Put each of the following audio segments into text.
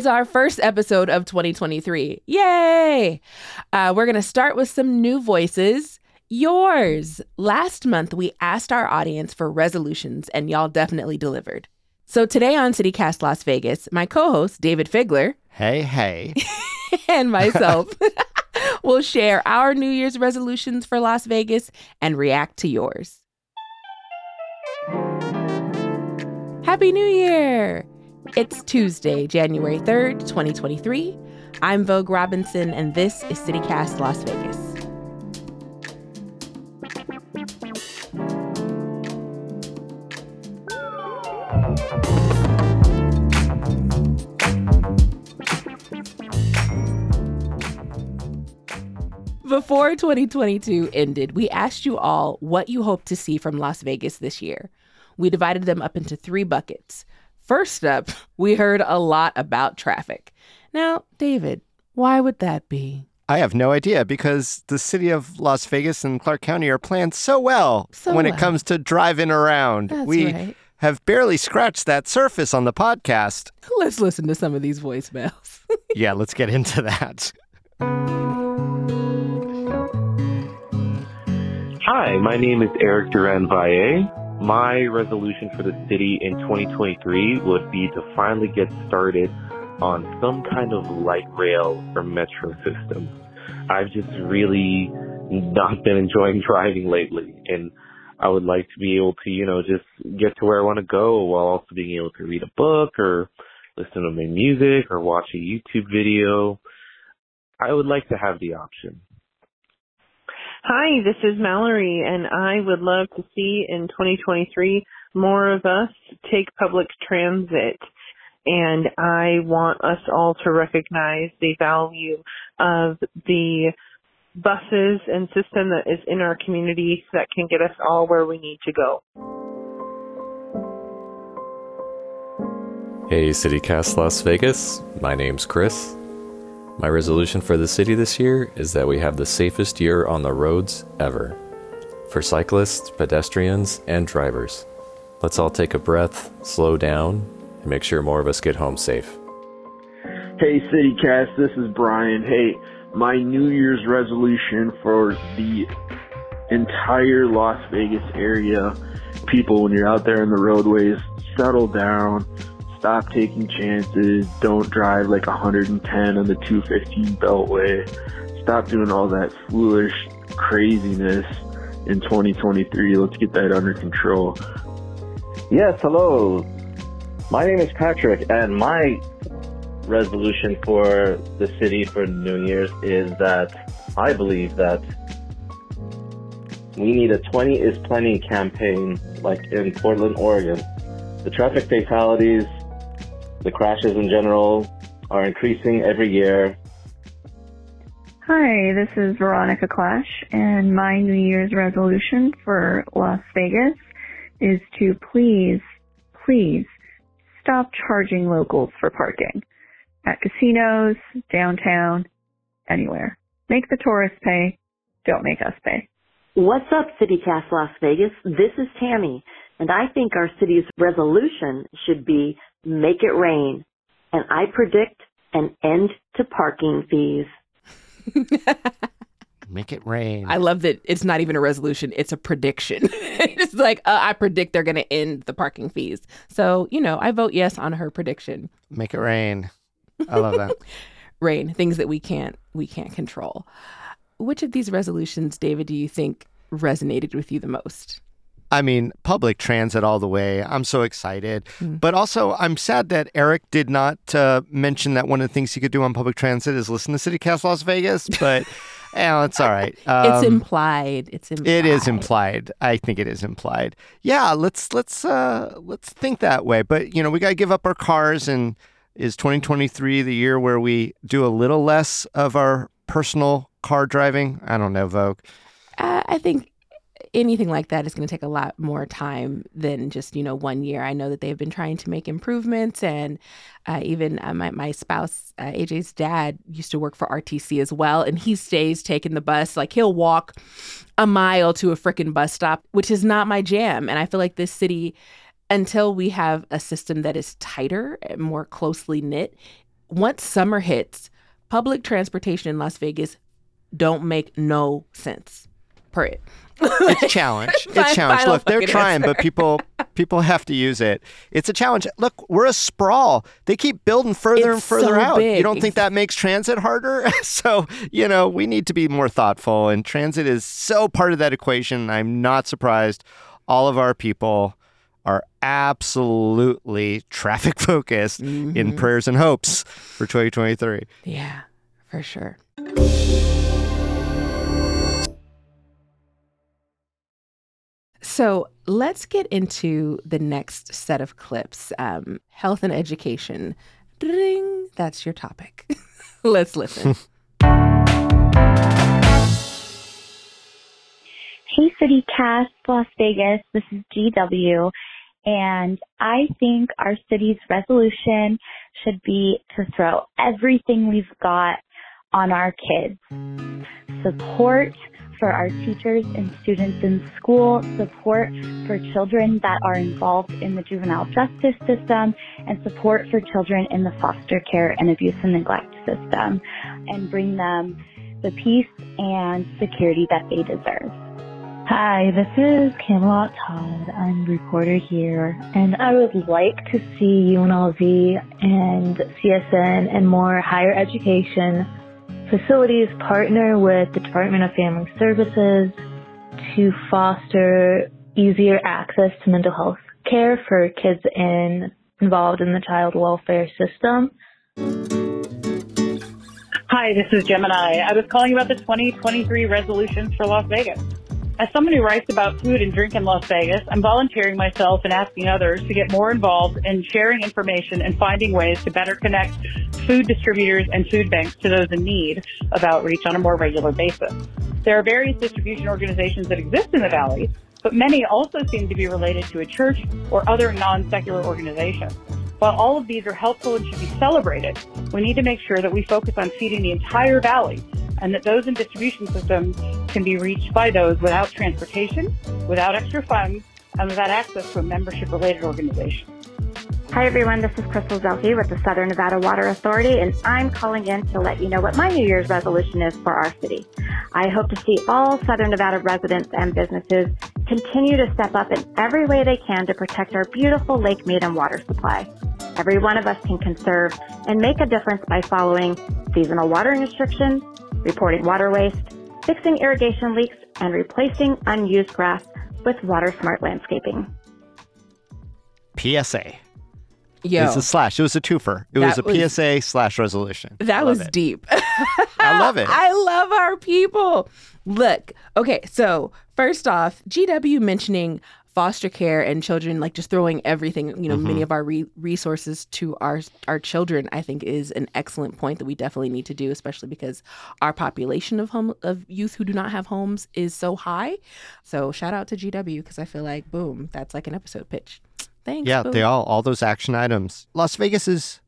It's our first episode of 2023. Yay! Uh, we're going to start with some new voices. Yours. Last month, we asked our audience for resolutions, and y'all definitely delivered. So today on CityCast Las Vegas, my co host, Dayvid Figler, Hey, hey. and myself will share our New Year's resolutions for Las Vegas and react to yours. Happy New Year! It's Tuesday, January 3rd, 2023. I'm Vogue Robinson, and this is CityCast Las Vegas. Before 2022 ended, we asked you all what you hope to see from Las Vegas this year. We divided them up into three buckets. First up, we heard a lot about traffic. Now, Dayvid, why would that be? I have no idea because the city of Las Vegas and Clark County are planned so well So when it comes to driving around. That's we right. have barely scratched that surface on the podcast. Let's listen to some of these voicemails. yeah, let's get into that. Hi, my name is Eric Duran Valle. My resolution for the city in 2023 would be to finally get started on some kind of light rail or metro system. I've just really not been enjoying driving lately and I would like to be able to, you know, just get to where I want to go while also being able to read a book or listen to my music or watch a YouTube video. I would like to have the option. Hi, this is Mallory, and I would love to see in 2023 more of us take public transit. And I want us all to recognize the value of the buses and system that is in our community that can get us all where we need to go. Hey, CityCast Las Vegas. My name's Chris. My resolution for the city this year is that we have the safest year on the roads ever. For cyclists, pedestrians, and drivers. Let's all take a breath, slow down, and make sure more of us get home safe. Hey CityCast, this is Bryan. Hey, my New Year's resolution for the entire Las Vegas area, people when you're out there in the roadways, settle down, stop taking chances, don't drive like 110 on the 215 beltway, stop doing all that foolish craziness in 2023. Let's get that under control. Yes, hello. My name is Patrick, and my resolution for the city for New Year's is that I believe that we need a 20 is plenty campaign like in Portland, Oregon. The traffic fatalities, the crashes in general are increasing every year. Hi, this is Veronica Clash, and my New Year's resolution for Las Vegas is to please, please stop charging locals for parking at casinos, downtown, anywhere. Make the tourists pay, don't make us pay. What's up, CityCast Las Vegas? This is Tami, and I think our city's resolution should be make it rain. And I predict an end to parking fees. Make it rain. I love that it's not even a resolution, it's a prediction. it's like, uh, I predict they're going to end the parking fees. So, you know, I vote yes on her prediction. Make it rain. I love that. Rain, things that we can't we can't control. Which of these resolutions, Dayvid, do you think resonated with you the most? I mean, public transit all the way. I'm so excited. But also, I'm sad that Eric did not uh, mention that one of the things he could do on public transit is listen to CityCast Las Vegas. But, know, it's all right. it's Um, implied. It's implied. It is implied. I think it is implied. Yeah, let's let's uh let's think that way. But you know, we got to give up our cars and is 2023 the year where we do a little less of our personal car driving? I don't know, Vogue. Uh, I think anything like that is going to take a lot more time than just you know one year. I know that they've been trying to make improvements, and uh, even uh, my my spouse uh, AJ's dad used to work for RTC as well, and he stays taking the bus. Like he'll walk a mile to a freaking bus stop, which is not my jam. And I feel like this city, until we have a system that is tighter and more closely knit. once summer hits, public transportation in Las Vegas don't make no sense. Per it. it's a challenge. It's a challenge. Look, they're trying, answer. but people people have to use it. It's a challenge. Look, we're a sprawl. They keep building further and further so out. You don't think that makes transit harder? so, you know, we need to be more thoughtful and transit is so part of that equation. I'm not surprised all of our people are absolutely traffic focused in Mhm. prayers and hopes for 2023. Yeah, for sure. So let's get into the next set of clips um, health and education. Ding, that's your topic. let's listen. Hey City Cast Las Vegas, this is GW and I think our city's resolution should be to throw everything we've got on our kids. Support for our teachers and students in school, support for children that are involved in the juvenile justice system, and support for children in the foster care and abuse and neglect system, and bring them the peace and security that they deserve. Hi, this is Camelot Todd. I'm reporter here, and I would like to see UNLV and CSN and more higher education facilities partner with the Department of Family Services to foster easier access to mental health care for kids in, involved in the child welfare system. Hi, this is Gemini. I was calling about the 2023 resolutions for Las Vegas. As someone who writes about food and drink in Las Vegas, I'm volunteering myself and asking others to get more involved in sharing information and finding ways to better connect food distributors and food banks to those in need of outreach on a more regular basis. There are various distribution organizations that exist in the Valley, but many also seem to be related to a church or other non-secular organization. While all of these are helpful and should be celebrated, we need to make sure that we focus on feeding the entire valley and that those in distribution systems can be reached by those without transportation, without extra funds, and without access to a membership related organization. Hi everyone, this is Crystal Zelke with the Southern Nevada Water Authority and I'm calling in to let you know what my New Year's resolution is for our city. I hope to see all Southern Nevada residents and businesses continue to step up in every way they can to protect our beautiful Lake Mead and water supply. Every one of us can conserve and make a difference by following seasonal watering restrictions, reporting water waste, fixing irrigation leaks, and replacing unused grass with water smart landscaping. PSA. Yo. It's a slash. It was a twofer. It was That a was- PSA slash resolution. That was it. deep. I love it. I love our people. Look, okay, so first off, GW mentioning foster care and children, like just throwing everything, you know, many Mhm. of our re- resources to our our children, I think is an excellent point that we definitely need to do, especially because our population of home of youth who do not have homes is so high. So shout out to GW because I feel like boom, that's like an episode pitch. Thanks. Yeah, boom. they all all those action items. Las Vegas is,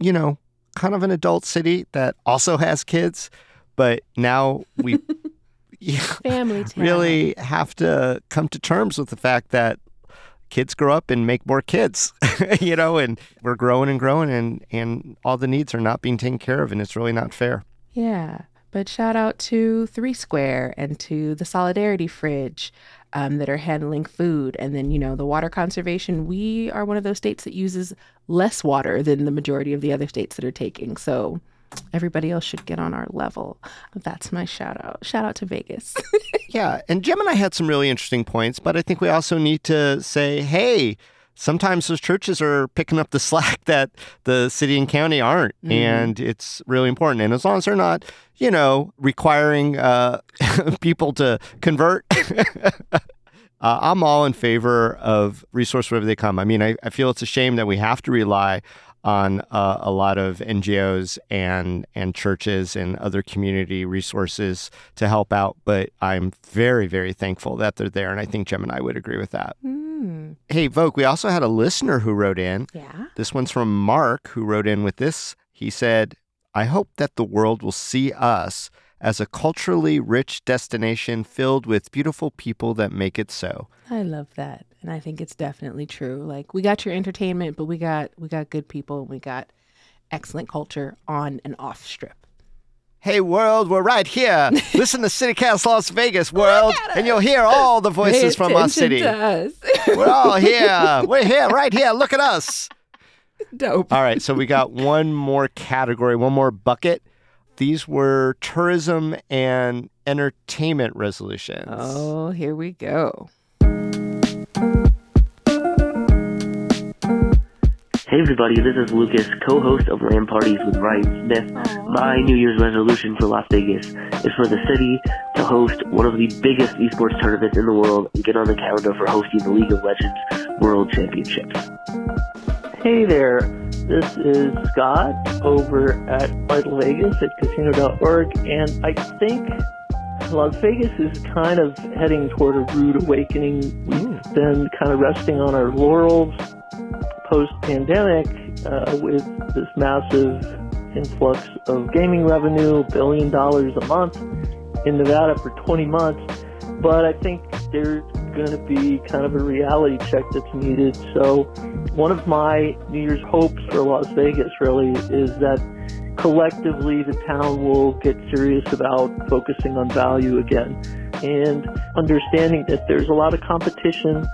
you know, kind of an adult city that also has kids, but now we yeah, Family town. really have to come to terms with the fact that kids grow up and make more kids, you know, and we're growing and growing and and all the needs are not being taken care of and it's really not fair. Yeah. But shout out to Three Square and to the Solidarity Fridge um, that are handling food. And then, you know, the water conservation. We are one of those states that uses less water than the majority of the other states that are taking. So everybody else should get on our level. That's my shout out. Shout out to Vegas. Yeah, and Gemini had some really interesting points, but I think we also need to say, hey, sometimes those churches are picking up the slack that the city and county aren't, Mhm. and it's really important. And as long as they're not, you know, requiring uh, people to convert. Uh, I'm all in favor of resource wherever they come. I mean, I, I feel it's a shame that we have to rely on uh, a lot of NGOs and and churches and other community resources to help out. But I'm very very thankful that they're there, and I think Gemini would agree with that. Mm. Hey, Vogue, we also had a listener who wrote in. Yeah. This one's from Marc, who wrote in with this. He said, I hope that the world will see us as a culturally rich destination filled with beautiful people that make it so. I love that. And I think it's definitely true. Like we got your entertainment, but we got we got good people and we got excellent culture on and off strip. Hey world, we're right here. Listen to CityCast Las Vegas world, and you'll hear all the voices from our city. us. We're all here. We're here, right here. Look at us. Dope. All right, so we got one more category, one more bucket. These were tourism and entertainment resolutions. Oh, here we go. Hey everybody, this is Lucas, co-host of LAN Parties with Ryan Smith. My New Year's resolution for Las Vegas is for the city to host one of the biggest esports tournaments in the world and get on the calendar for hosting the League of Legends World Championships. Hey there, this is Scott over at Vital Vegas at casino.org, and I think Las Vegas is kind of heading toward a rude awakening. We've been kind of resting on our laurels post pandemic uh, with this massive influx of gaming revenue, billion dollars a month in Nevada for 20 months. But I think there's going to be kind of a reality check that's needed. So one of my New Year's hopes for Las Vegas really is that collectively the town will get serious about focusing on value again and understanding that there's a lot of competition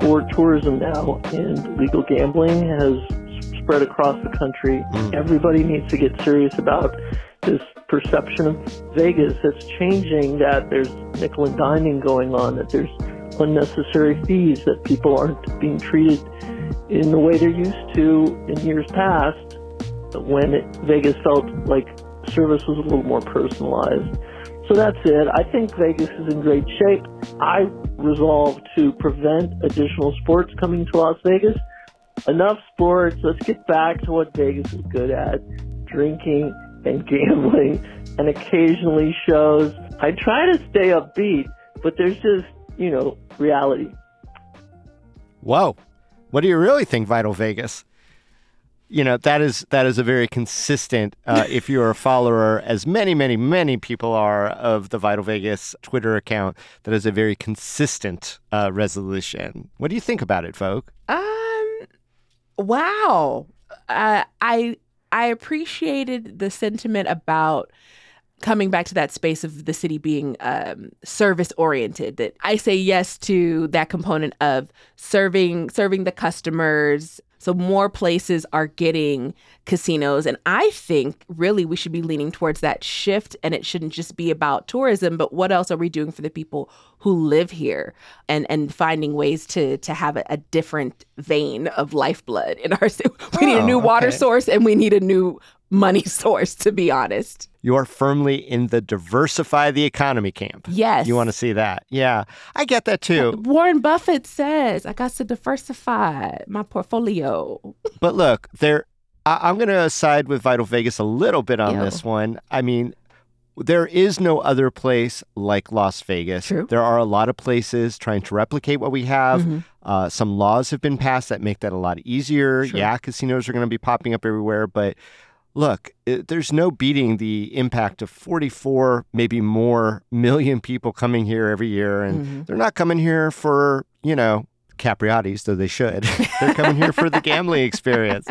for tourism now and legal gambling has spread across the country. Mm. Everybody needs to get serious about this perception of Vegas that's changing that there's nickel and diming going on, that there's unnecessary fees, that people aren't being treated in the way they're used to in years past when it, Vegas felt like service was a little more personalized. So that's it. I think Vegas is in great shape. I resolve to prevent additional sports coming to Las Vegas. Enough sports. Let's get back to what Vegas is good at drinking and gambling and occasionally shows. I try to stay upbeat, but there's just, you know, reality. Whoa. What do you really think, Vital Vegas? You know, that is that is a very consistent, uh, if you're a follower, as many, many, many people are of the Vital Vegas Twitter account, that is a very consistent uh, resolution. What do you think about it, Vogue? Um, wow. Uh, I I appreciated the sentiment about coming back to that space of the city being um, service oriented. That I say yes to that component of serving serving the customers. So more places are getting casinos, and I think really we should be leaning towards that shift. And it shouldn't just be about tourism, but what else are we doing for the people who live here, and and finding ways to to have a, a different vein of lifeblood in our city. We need a Oh, new water source, and we need a new money source. To be honest. You are firmly in the diversify the economy camp. Yes. You want to see that. Yeah. I get that too. Warren Buffett says, I got to diversify my portfolio. But look, there I, I'm going to side with Vital Vegas a little bit on Yo. this one. I mean, there is no other place like Las Vegas. True. There are a lot of places trying to replicate what we have. Mhm. Uh, some laws have been passed that make that a lot easier. Sure. Yeah, casinos are going to be popping up everywhere, but look, it, there's no beating the impact of 44, maybe more million people coming here every year, and Mhm. they're not coming here for you know Capriotti's, though they should. They're coming here for the gambling experience.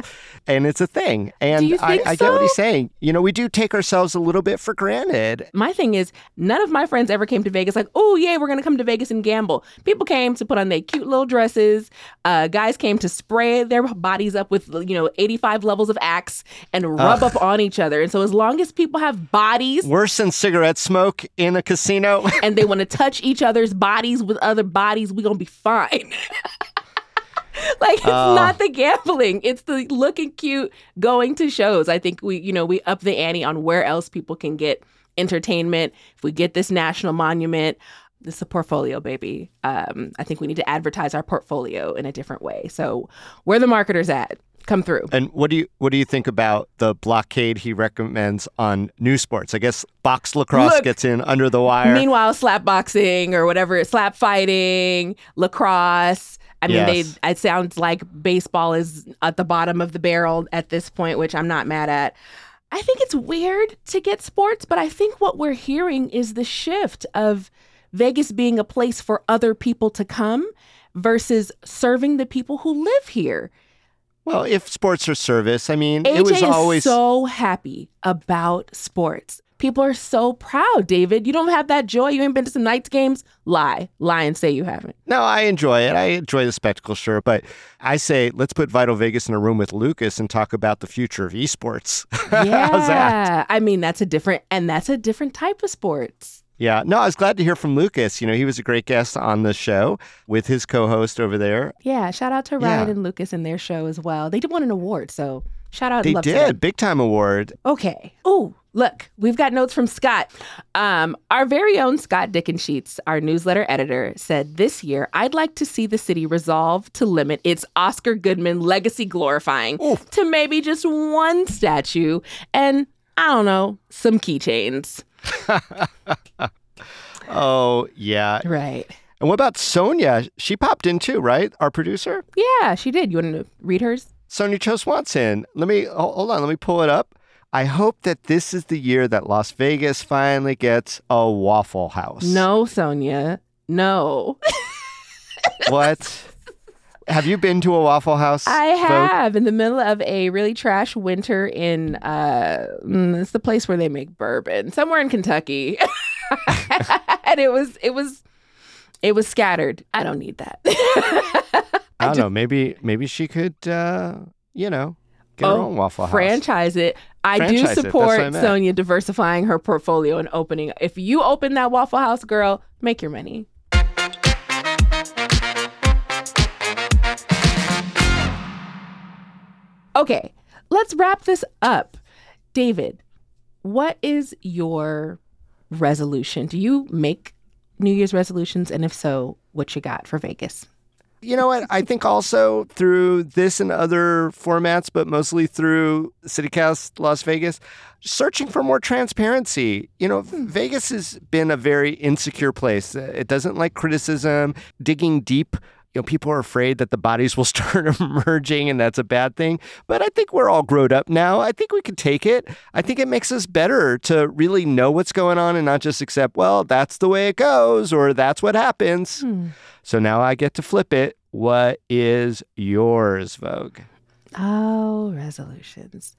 And it's a thing. And I, I get what he's saying. You know, we do take ourselves a little bit for granted. My thing is, none of my friends ever came to Vegas like, oh, yeah, we're going to come to Vegas and gamble. People came to put on their cute little dresses. Uh, guys came to spray their bodies up with, you know, 85 levels of Axe and rub Ugh. up on each other. And so, as long as people have bodies Worse than cigarette smoke in a casino. and they want to touch each other's bodies with other bodies, we're going to be fine. like it's Oh. not the gambling. It's the looking cute going to shows. I think we you know we up the ante on where else people can get entertainment. If we get this national monument this is a portfolio baby. Um, i think we need to advertise our portfolio in a different way. So where the marketers at come through And what do you what do you think about the blockade he recommends on new sports? I guess box lacrosse Look, gets in under the wire. Meanwhile, slap boxing or whatever, slap fighting, lacrosse. I mean, Yes. they. It sounds like baseball is at the bottom of the barrel at this point, which I'm not mad at. I think it's weird to get sports, but I think what we're hearing is the shift of Vegas being a place for other people to come versus serving the people who live here. Well, if sports are service, I mean, AJ it was always so happy about sports. People are so proud, Dayvid. You don't have that joy. You ain't been to some Knights games. Lie. Lie and say you haven't. No, I enjoy it. I enjoy the spectacle, sure. But I say, let's put Vital Vegas in a room with Lucas and talk about the future of esports. Yeah. How's that? I mean, that's a different, and that's a different type of sports. Yeah. No, I was glad to hear from Lucas. You know, he was a great guest on the show with his co host over there. Yeah. Shout out to Ryan Yeah. and Lucas and their show as well. They did won an award. So shout out. They did. Big time award. Okay. Oh, look, we've got notes from Scott. Um, our very own Scott Dickensheets, our newsletter editor, said this year, I'd like to see the city resolve to limit its Oscar Goodman legacy glorifying to maybe just one statue and, I don't know, some keychains. Oh, yeah. Right. And what about Sonia? She popped in too, right? Our producer? Yeah, she did. You want to read hers? Sonia Cho Swanson. Let me hold on. Let me pull it up. I hope that this is the year that Las Vegas finally gets a Waffle House. No, Sonia. No. What? Have you been to a Waffle House? I Vogue? have in the middle of a really trash winter in uh mm, it's the place where they make bourbon somewhere in Kentucky. and it was it was it was scattered. I don't need that. I don't know. Maybe maybe she could, uh, you know, get her own Waffle House. Oh, franchise it. I Franchise do support. Sonia diversifying her portfolio and opening. If you open that Waffle House, girl, make your money. Okay, let's wrap this up. Dayvid, what is your resolution? Do you make New Year's resolutions? And if so, what you got for Vegas? You know what? I think also through this and other formats, but mostly through CityCast Las Vegas, searching for more transparency. You know, hmm. Vegas has been a very insecure place. It doesn't like criticism, digging deep. You know, people are afraid that the bodies will start emerging and that's a bad thing. But I think we're all grown up now. I think we can take it. I think it makes us better to really know what's going on and not just accept, well, that's the way it goes or that's what happens. Hmm. So now I get to flip it. What is yours, Vogue? Oh, resolutions.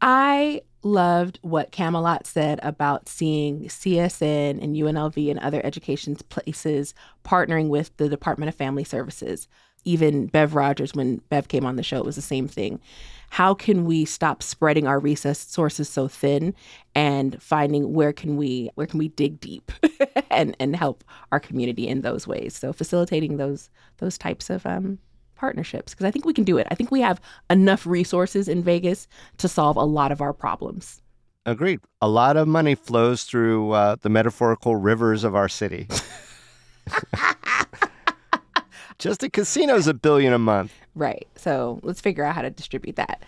I loved what Camelot said about seeing CSN and UNLV and other education places partnering with the Department of Family Services. Even Bev Rogers, when Bev came on the show, it was the same thing. How can we stop spreading our resources so thin and finding where can we where can we dig deep and and help our community in those ways? So facilitating those those types of um, partnerships because I think we can do it. I think we have enough resources in Vegas to solve a lot of our problems. Agreed. A lot of money flows through uh, the metaphorical rivers of our city. Just a casino's a billion a month. Right. So let's figure out how to distribute that.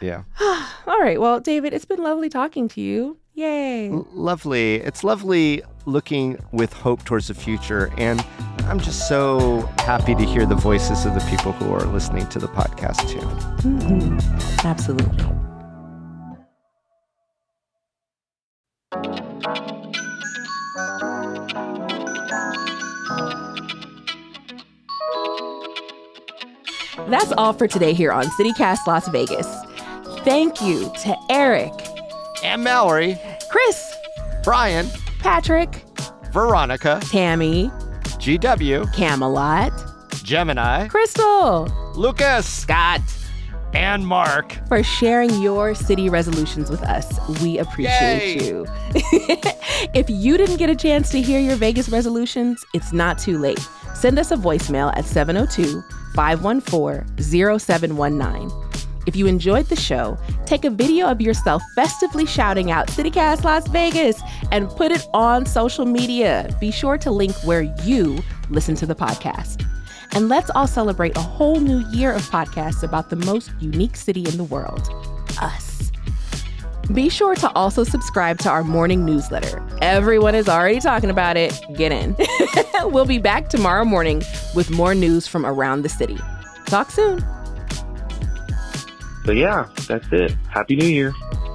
Yeah. All right. Well, Dayvid, it's been lovely talking to you. Yay. L- lovely. It's lovely looking with hope towards the future. And I'm just so happy to hear the voices of the people who are listening to the podcast, too. Mhm. Absolutely. That's all for today here on CityCast Las Vegas. Thank you to Eric, And Mallory, Chris, Bryan, Patrick, Veronica, Tami, GW, Camelot, Gemini, Crystal, Lucas, Scott, and Marc. for sharing your city resolutions with us. We appreciate Yay. you. if you didn't get a chance to hear your Vegas resolutions, it's not too late. Send us a voicemail at 702 514 0719. If you enjoyed the show, take a video of yourself festively shouting out CityCast Las Vegas and put it on social media. Be sure to link where you listen to the podcast. And let's all celebrate a whole new year of podcasts about the most unique city in the world us. Be sure to also subscribe to our morning newsletter. Everyone is already talking about it. Get in. we'll be back tomorrow morning with more news from around the city. Talk soon. So yeah, that's it. Happy New Year.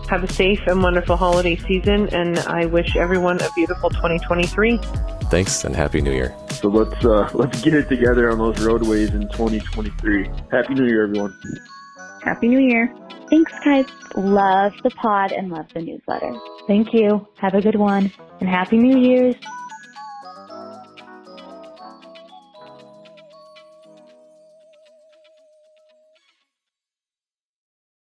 Have a safe and wonderful holiday season, and I wish everyone a beautiful 2023. Thanks and Happy New Year. So let's uh, let's get it together on those roadways in 2023. Happy New Year, everyone. Happy New Year. Thanks, guys. Love the pod and love the newsletter. Thank you. Have a good one and Happy New Year's.